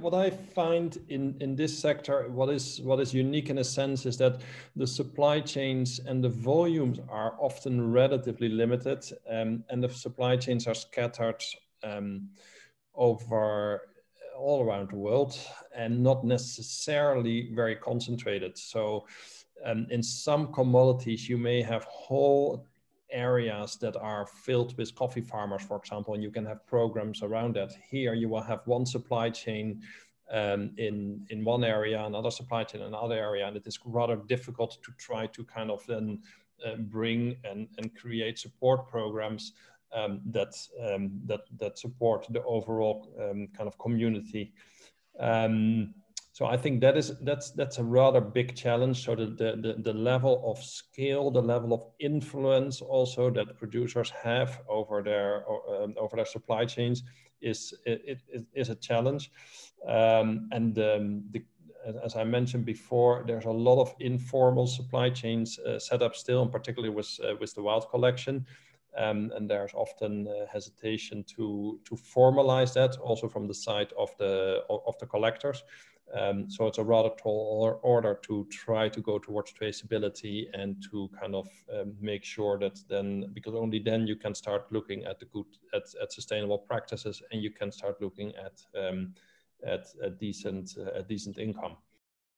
what I find in in this sector, what is what is unique in a sense is that the supply chains and the volumes are often relatively limited, um, and the supply chains are scattered um, over all around the world and not necessarily very concentrated. So. Um, in some commodities, you may have whole areas that are filled with coffee farmers, for example, and you can have programs around that. Here, you will have one supply chain um, in in one area, another supply chain in another area, and it is rather difficult to try to kind of then uh, bring and, and create support programs um, that um, that that support the overall um, kind of community. So I think that is that's that's a rather big challenge. So the, the, the, level of scale, the level of influence also that producers have over their um, over their supply chains is it, it is a challenge. Um, and um, the, as I mentioned before, there's a lot of informal supply chains uh, set up still, and particularly with uh, with the wild collection. Um, and there's often uh, hesitation to to formalize that also from the side of the of the collectors. Um, so it's a rather tall order to try to go towards traceability and to kind of um, make sure that then, because only then you can start looking at the good, at, at sustainable practices and you can start looking at, um, at a decent, uh, a decent income.